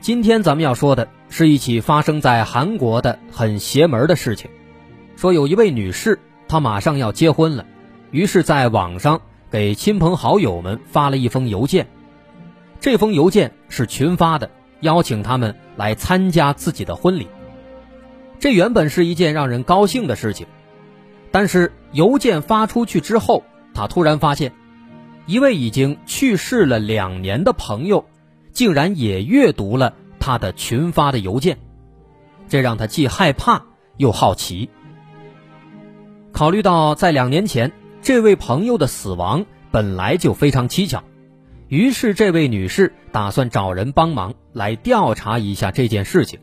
今天咱们要说的是一起发生在韩国的很邪门的事情。说有一位女士，她马上要结婚了，于是在网上给亲朋好友们发了一封邮件。这封邮件是群发的，邀请他们来参加自己的婚礼。这原本是一件让人高兴的事情，但是邮件发出去之后。他突然发现，一位已经去世了两年的朋友，竟然也阅读了他的群发的邮件，这让他既害怕又好奇。考虑到在两年前这位朋友的死亡本来就非常蹊跷，于是这位女士打算找人帮忙来调查一下这件事情。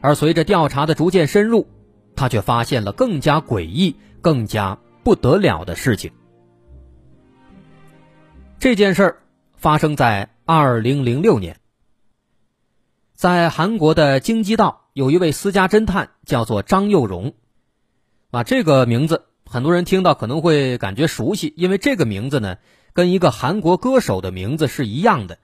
而随着调查的逐渐深入，她却发现了更加诡异、更加不得了的事情。这件事儿发生在二零零六年，在韩国的京畿道有一位私家侦探，叫做张佑荣。啊，这个名字很多人听到可能会感觉熟悉，因为这个名字呢跟一个韩国歌手的名字是一样的。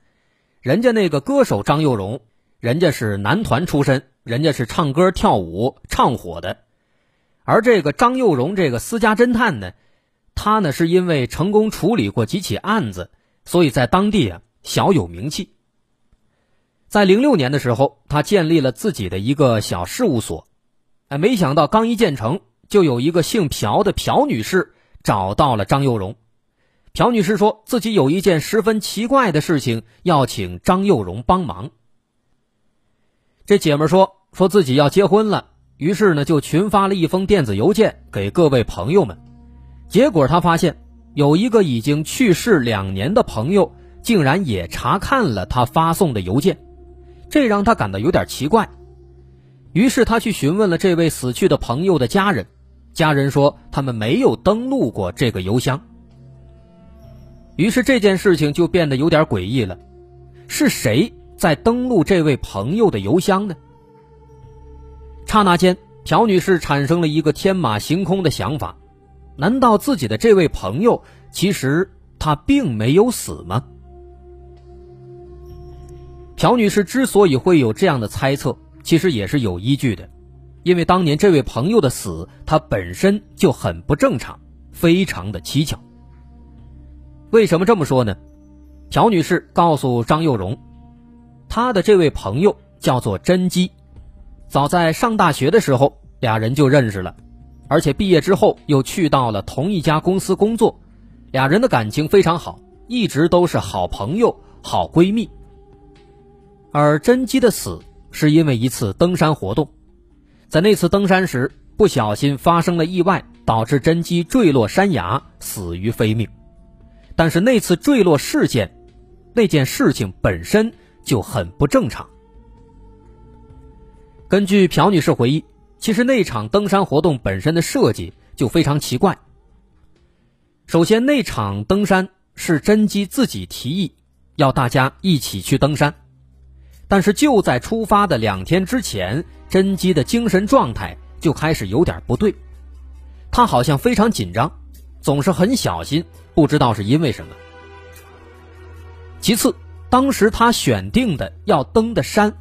人家那个歌手张佑荣，人家是男团出身，人家是唱歌跳舞唱火的。而这个张佑荣这个私家侦探呢？他呢，是因为成功处理过几起案子，所以在当地啊小有名气。在零六年的时候，他建立了自己的一个小事务所，哎，没想到刚一建成，就有一个姓朴的朴女士找到了张佑荣。朴女士说自己有一件十分奇怪的事情，要请张佑荣帮忙。这姐们说说自己要结婚了，于是呢就群发了一封电子邮件给各位朋友们。结果他发现，有一个已经去世两年的朋友，竟然也查看了他发送的邮件，这让他感到有点奇怪。于是他去询问了这位死去的朋友的家人，家人说他们没有登录过这个邮箱。于是这件事情就变得有点诡异了，是谁在登录这位朋友的邮箱呢？刹那间，朴女士产生了一个天马行空的想法。难道自己的这位朋友其实他并没有死吗？朴女士之所以会有这样的猜测，其实也是有依据的，因为当年这位朋友的死，他本身就很不正常，非常的蹊跷。为什么这么说呢？朴女士告诉张幼荣，她的这位朋友叫做甄姬，早在上大学的时候，俩人就认识了。而且毕业之后又去到了同一家公司工作，俩人的感情非常好，一直都是好朋友、好闺蜜。而甄姬的死是因为一次登山活动，在那次登山时不小心发生了意外，导致甄姬坠落山崖，死于非命。但是那次坠落事件，那件事情本身就很不正常。根据朴女士回忆。其实那场登山活动本身的设计就非常奇怪。首先，那场登山是甄姬自己提议要大家一起去登山，但是就在出发的两天之前，甄姬的精神状态就开始有点不对，她好像非常紧张，总是很小心，不知道是因为什么。其次，当时他选定的要登的山，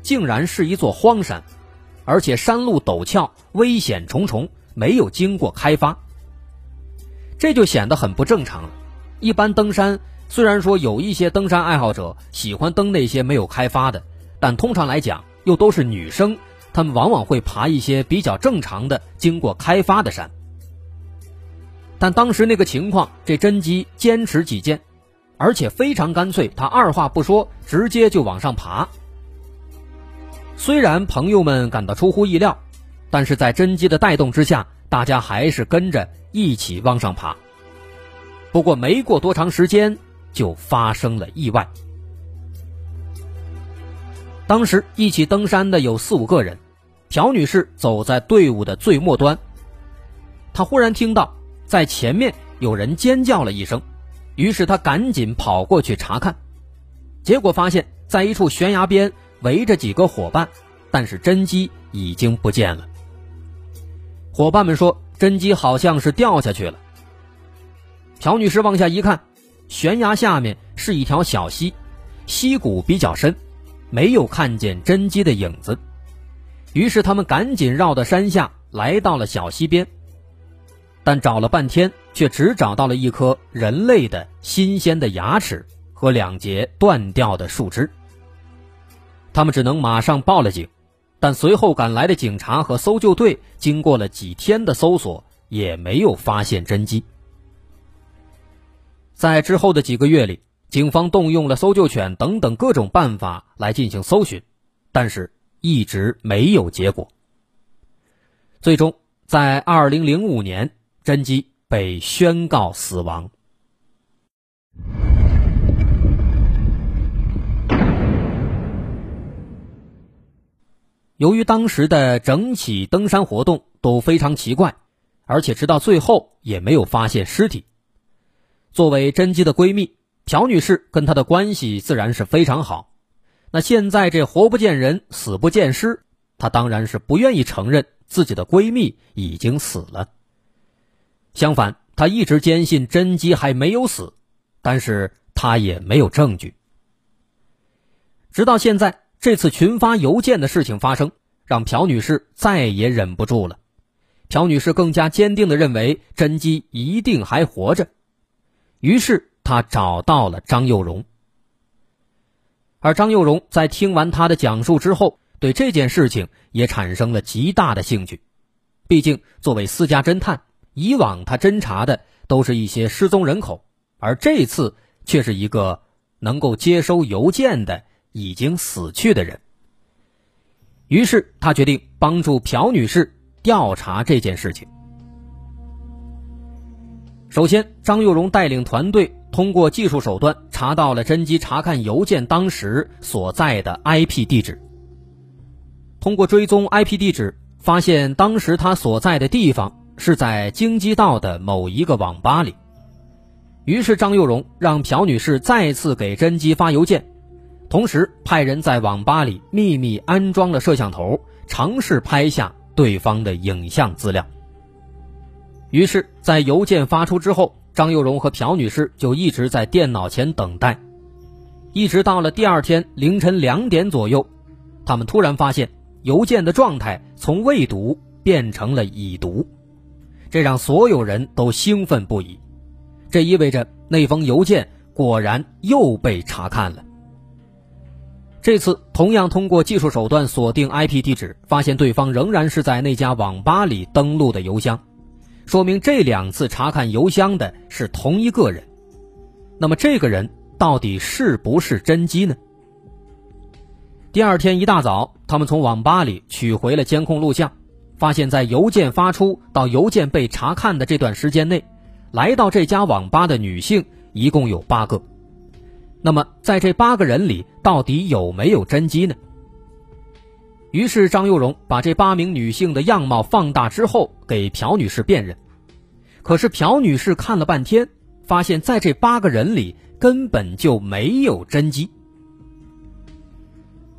竟然是一座荒山。而且山路陡峭，危险重重，没有经过开发，这就显得很不正常了。一般登山，虽然说有一些登山爱好者喜欢登那些没有开发的，但通常来讲又都是女生，她们往往会爬一些比较正常的、经过开发的山。但当时那个情况，这甄姬坚持己见，而且非常干脆，她二话不说，直接就往上爬。虽然朋友们感到出乎意料，但是在甄姬的带动之下，大家还是跟着一起往上爬。不过没过多长时间，就发生了意外。当时一起登山的有四五个人，朴女士走在队伍的最末端。她忽然听到在前面有人尖叫了一声，于是她赶紧跑过去查看，结果发现，在一处悬崖边围着几个伙伴，但是甄姬已经不见了。伙伴们说，甄姬好像是掉下去了。朴女士往下一看，悬崖下面是一条小溪，溪谷比较深，没有看见甄姬的影子。于是他们赶紧绕到山下，来到了小溪边。但找了半天，却只找到了一颗人类的新鲜的牙齿和两节断掉的树枝。他们只能马上报了警，但随后赶来的警察和搜救队经过了几天的搜索，也没有发现甄姬。在之后的几个月里，警方动用了搜救犬等等各种办法来进行搜寻，但是一直没有结果。最终，在二零零五年，甄姬被宣告死亡。由于当时的整起登山活动都非常奇怪，而且直到最后也没有发现尸体。作为甄姬的闺蜜，朴女士跟她的关系自然是非常好。那现在这活不见人，死不见尸，她当然是不愿意承认自己的闺蜜已经死了。相反，她一直坚信甄姬还没有死，但是她也没有证据。直到现在，这次群发邮件的事情发生，让朴女士再也忍不住了。朴女士更加坚定的认为，甄姬一定还活着。于是他找到了张幼荣，而张幼荣在听完他的讲述之后，对这件事情也产生了极大的兴趣。毕竟作为私家侦探，以往他侦查的都是一些失踪人口，而这次却是一个能够接收邮件的已经死去的人。于是他决定帮助朴女士调查这件事情。首先，张幼荣带领团队通过技术手段查到了甄姬查看邮件当时所在的 IP 地址。通过追踪 IP 地址，发现当时他所在的地方是在京畿道的某一个网吧里。于是，张幼荣让朴女士再次给甄姬发邮件，同时派人在网吧里秘密安装了摄像头，尝试拍下对方的影像资料。于是，在邮件发出之后，张幼荣和朴女士就一直在电脑前等待，一直到了第二天凌晨两点左右，他们突然发现邮件的状态从未读变成了已读，这让所有人都兴奋不已。这意味着那封邮件果然又被查看了。这次同样通过技术手段锁定 IP 地址，发现对方仍然是在那家网吧里登录的邮箱。说明这两次查看邮箱的是同一个人，那么这个人到底是不是甄姬呢？第二天一大早，他们从网吧里取回了监控录像，发现，在邮件发出到邮件被查看的这段时间内，来到这家网吧的女性一共有八个。那么，在这八个人里，到底有没有甄姬呢？于是张幼荣把这八名女性的样貌放大之后，给朴女士辨认。可是朴女士看了半天，发现在这八个人里根本就没有甄姬。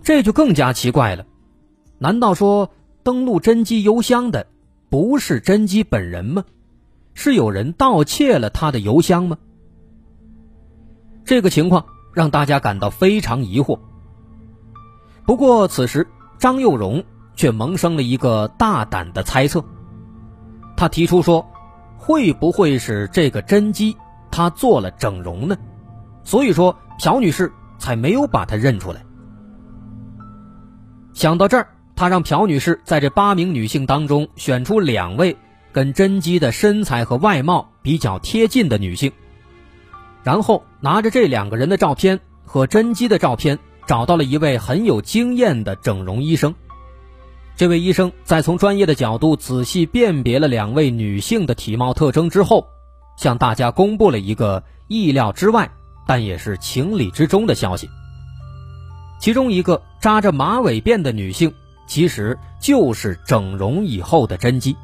这就更加奇怪了，难道说登录甄姬邮箱的不是甄姬本人吗？是有人盗窃了她的邮箱吗？这个情况让大家感到非常疑惑。不过此时。张幼荣却萌生了一个大胆的猜测，他提出说：“会不会是这个甄姬她做了整容呢？所以说朴女士才没有把她认出来。”想到这儿，他让朴女士在这八名女性当中选出两位跟甄姬的身材和外貌比较贴近的女性，然后拿着这两个人的照片和甄姬的照片。找到了一位很有经验的整容医生，这位医生在从专业的角度仔细辨别了两位女性的体貌特征之后，向大家公布了一个意料之外，但也是情理之中的消息。其中一个扎着马尾辫的女性，其实就是整容以后的甄姬，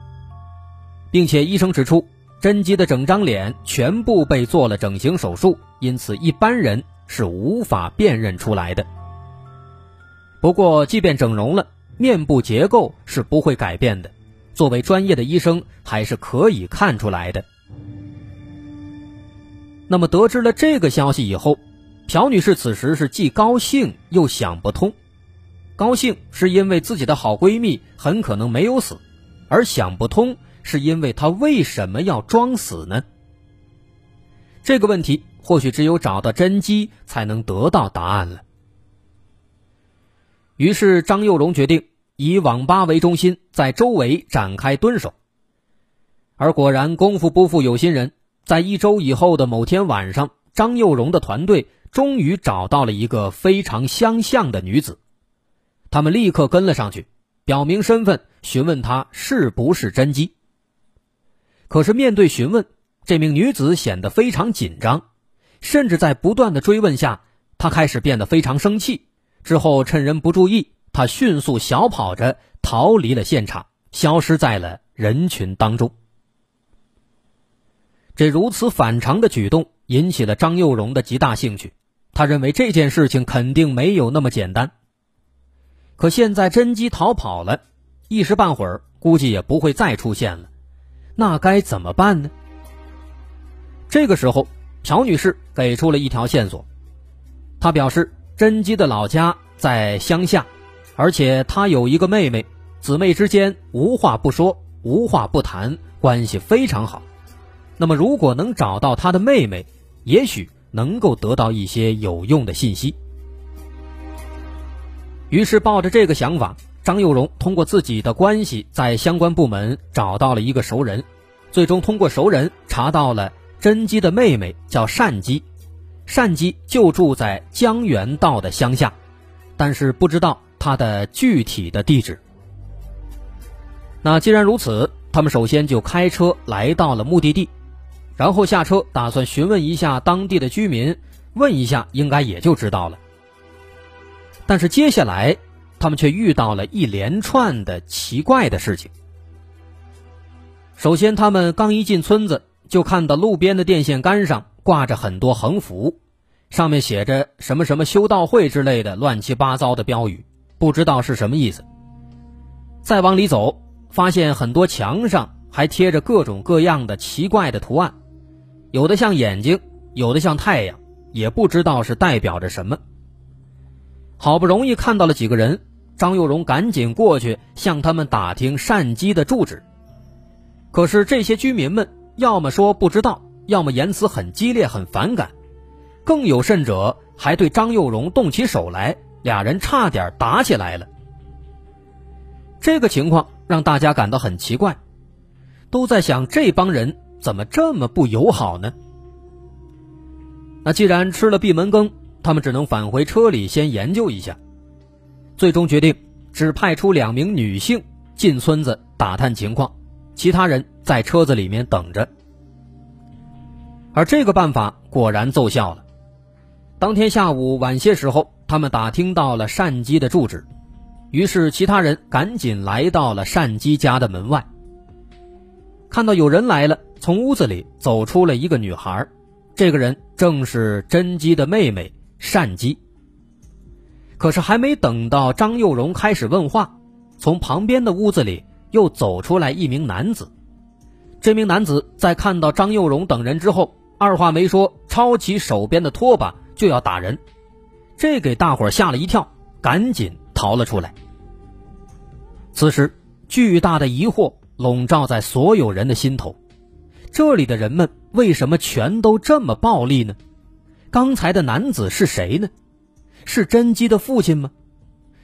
并且医生指出，甄姬的整张脸全部被做了整形手术，因此一般人是无法辨认出来的。不过，即便整容了，面部结构是不会改变的。作为专业的医生，还是可以看出来的。那么，得知了这个消息以后，朴女士此时是既高兴又想不通。高兴是因为自己的好闺蜜很可能没有死，而想不通是因为她为什么要装死呢？这个问题或许只有找到真姬才能得到答案了。于是，张幼荣决定。以网吧为中心，在周围展开蹲守。而果然，功夫不负有心人，在一周以后的某天晚上，张幼荣的团队终于找到了一个非常相像的女子。他们立刻跟了上去，表明身份，询问她是不是真姬。可是面对询问，这名女子显得非常紧张，甚至在不断的追问下，他开始变得非常生气。之后趁人不注意。他迅速小跑着逃离了现场，消失在了人群当中。这如此反常的举动引起了张幼荣的极大兴趣，他认为这件事情肯定没有那么简单。可现在甄姬逃跑了，一时半会儿估计也不会再出现了，那该怎么办呢？这个时候，乔女士给出了一条线索，她表示甄姬的老家在乡下。而且她有一个妹妹，姊妹之间无话不说，无话不谈，关系非常好。那么，如果能找到他的妹妹，也许能够得到一些有用的信息。于是，抱着这个想法，张幼荣通过自己的关系，在相关部门找到了一个熟人，最终通过熟人查到了甄姬的妹妹叫单姬，单姬就住在江原道的乡下，但是不知道。她的具体的地址。那既然如此，他们首先就开车来到了目的地，然后下车打算询问一下当地的居民，问一下应该也就知道了。但是接下来，他们却遇到了一连串的奇怪的事情。首先，他们刚一进村子，就看到路边的电线杆上挂着很多横幅，上面写着什么什么修道会之类的乱七八糟的标语。不知道是什么意思。再往里走，发现很多墙上还贴着各种各样的奇怪的图案，有的像眼睛，有的像太阳，也不知道是代表着什么。好不容易看到了几个人，张幼荣赶紧过去向他们打听善基的住址。可是这些居民们要么说不知道，要么言辞很激烈、很反感，更有甚者还对张幼荣动起手来。俩人差点打起来了，这个情况让大家感到很奇怪，都在想这帮人怎么这么不友好呢？那既然吃了闭门羹，他们只能返回车里先研究一下，最终决定只派出两名女性进村子打探情况，其他人在车子里面等着。而这个办法果然奏效了，当天下午晚些时候。他们打听到了善姬的住址，于是其他人赶紧来到了善姬家的门外。看到有人来了，从屋子里走出了一个女孩，这个人正是甄姬的妹妹善姬。可是还没等到张幼荣开始问话，从旁边的屋子里又走出来一名男子。这名男子在看到张幼荣等人之后，二话没说，抄起手边的拖把就要打人。这给大伙吓了一跳，赶紧逃了出来。此时，巨大的疑惑笼罩在所有人的心头：这里的人们为什么全都这么暴力呢？刚才的男子是谁呢？是甄姬的父亲吗？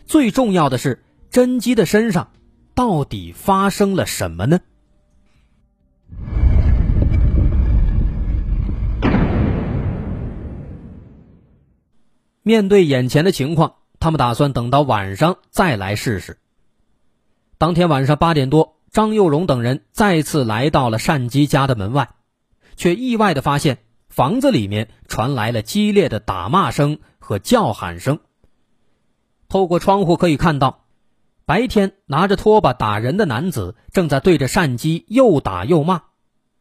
最重要的是，甄姬的身上到底发生了什么呢？面对眼前的情况，他们打算等到晚上再来试试。当天晚上八点多，张幼荣等人再次来到了单姬家的门外，却意外的发现房子里面传来了激烈的打骂声和叫喊声。透过窗户可以看到，白天拿着拖把打人的男子正在对着善姬又打又骂，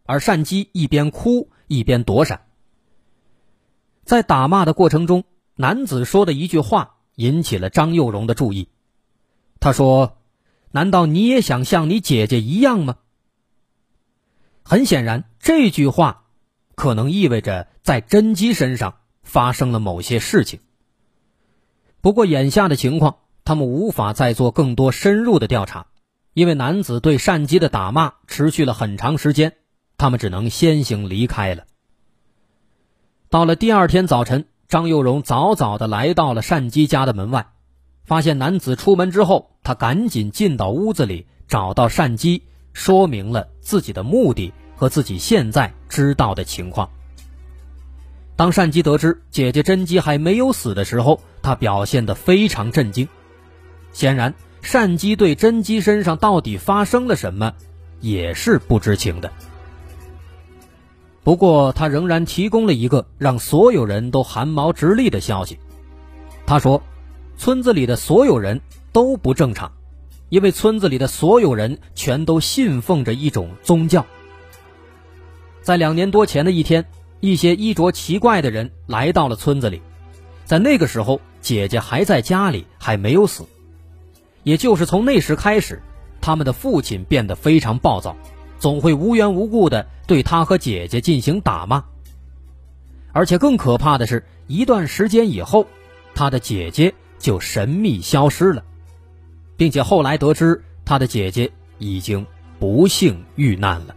而善姬一边哭一边躲闪。在打骂的过程中，男子说的一句话引起了张幼荣的注意。他说：“难道你也想像你姐姐一样吗？”很显然，这句话可能意味着在甄姬身上发生了某些事情。不过，眼下的情况，他们无法再做更多深入的调查，因为男子对善姬的打骂持续了很长时间，他们只能先行离开了。到了第二天早晨，张幼荣早早的来到了善姬家的门外，发现男子出门之后，他赶紧进到屋子里，找到善姬，说明了自己的目的和自己现在知道的情况。当善姬得知姐姐甄姬还没有死的时候，他表现得非常震惊。显然，善姬对真姬身上到底发生了什么，也是不知情的。不过，他仍然提供了一个让所有人都汗毛直立的消息。他说，村子里的所有人都不正常，因为村子里的所有人全都信奉着一种宗教。在两年多前的一天。一些衣着奇怪的人来到了村子里，在那个时候，姐姐还在家里，还没有死。也就是从那时开始，他们的父亲变得非常暴躁，总会无缘无故的对他和姐姐进行打骂。而且更可怕的是，一段时间以后，他的姐姐就神秘消失了，并且后来得知他的姐姐已经不幸遇难了。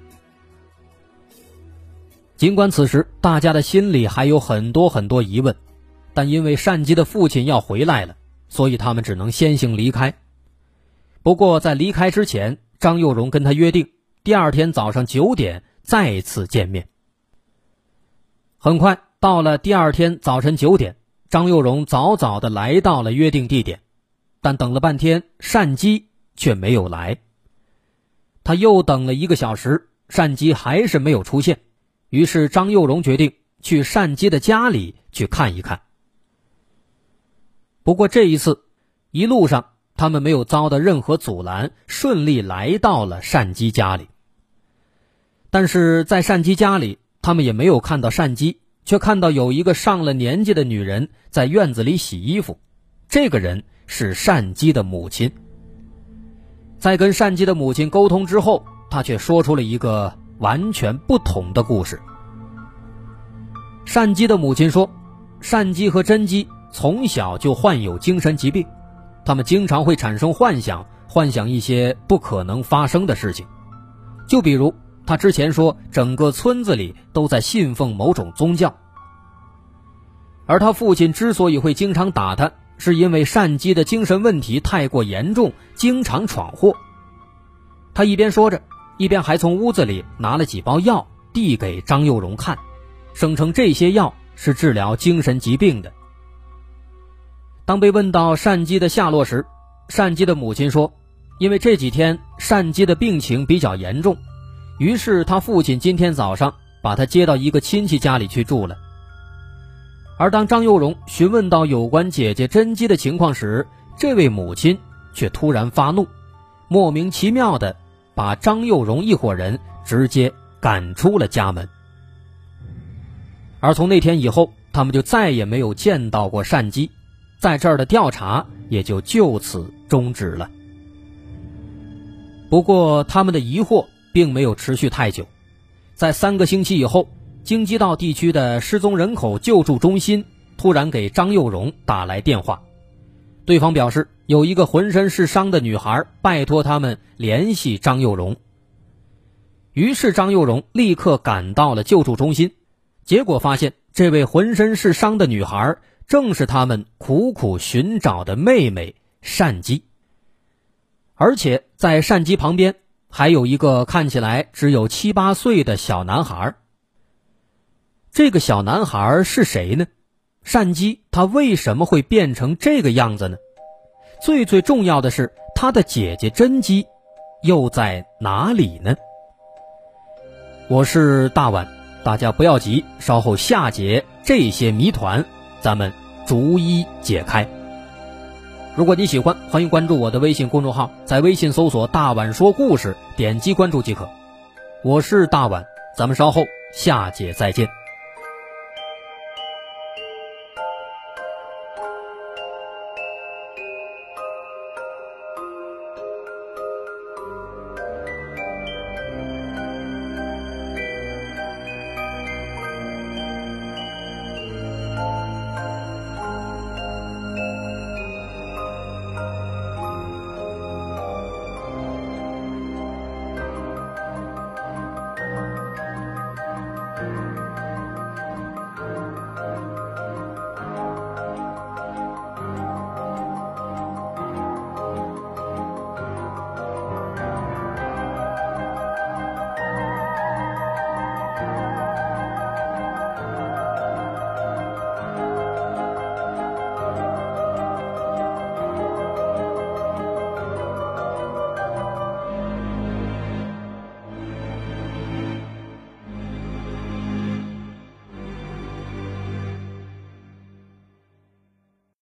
尽管此时大家的心里还有很多很多疑问，但因为善姬的父亲要回来了，所以他们只能先行离开。不过在离开之前，张幼荣跟他约定，第二天早上九点再次见面。很快到了第二天早晨九点，张幼荣早早的来到了约定地点，但等了半天，善姬却没有来。他又等了一个小时，善姬还是没有出现。于是张幼荣决定去善姬的家里去看一看。不过这一次，一路上他们没有遭到任何阻拦，顺利来到了单姬家里。但是在单姬家里，他们也没有看到单姬，却看到有一个上了年纪的女人在院子里洗衣服。这个人是单姬的母亲。在跟单姬的母亲沟通之后，他却说出了一个。完全不同的故事。单姬的母亲说：“单姬和甄姬从小就患有精神疾病，他们经常会产生幻想，幻想一些不可能发生的事情。就比如，他之前说整个村子里都在信奉某种宗教。而他父亲之所以会经常打他，是因为善姬的精神问题太过严重，经常闯祸。”他一边说着。一边还从屋子里拿了几包药递给张幼荣看，声称这些药是治疗精神疾病的。当被问到善姬的下落时，善姬的母亲说：“因为这几天善姬的病情比较严重，于是他父亲今天早上把他接到一个亲戚家里去住了。”而当张幼荣询问到有关姐姐甄姬的情况时，这位母亲却突然发怒，莫名其妙的。把张幼荣一伙人直接赶出了家门，而从那天以后，他们就再也没有见到过善姬，在这儿的调查也就就此终止了。不过，他们的疑惑并没有持续太久，在三个星期以后，京畿道地区的失踪人口救助中心突然给张幼荣打来电话。对方表示，有一个浑身是伤的女孩拜托他们联系张幼荣。于是张幼荣立刻赶到了救助中心，结果发现这位浑身是伤的女孩正是他们苦苦寻找的妹妹善姬，而且在善姬旁边还有一个看起来只有七八岁的小男孩。这个小男孩是谁呢？善姬他为什么会变成这个样子呢？最最重要的是，他的姐姐甄姬又在哪里呢？我是大碗，大家不要急，稍后下节这些谜团咱们逐一解开。如果你喜欢，欢迎关注我的微信公众号，在微信搜索“大碗说故事”，点击关注即可。我是大碗，咱们稍后下节再见。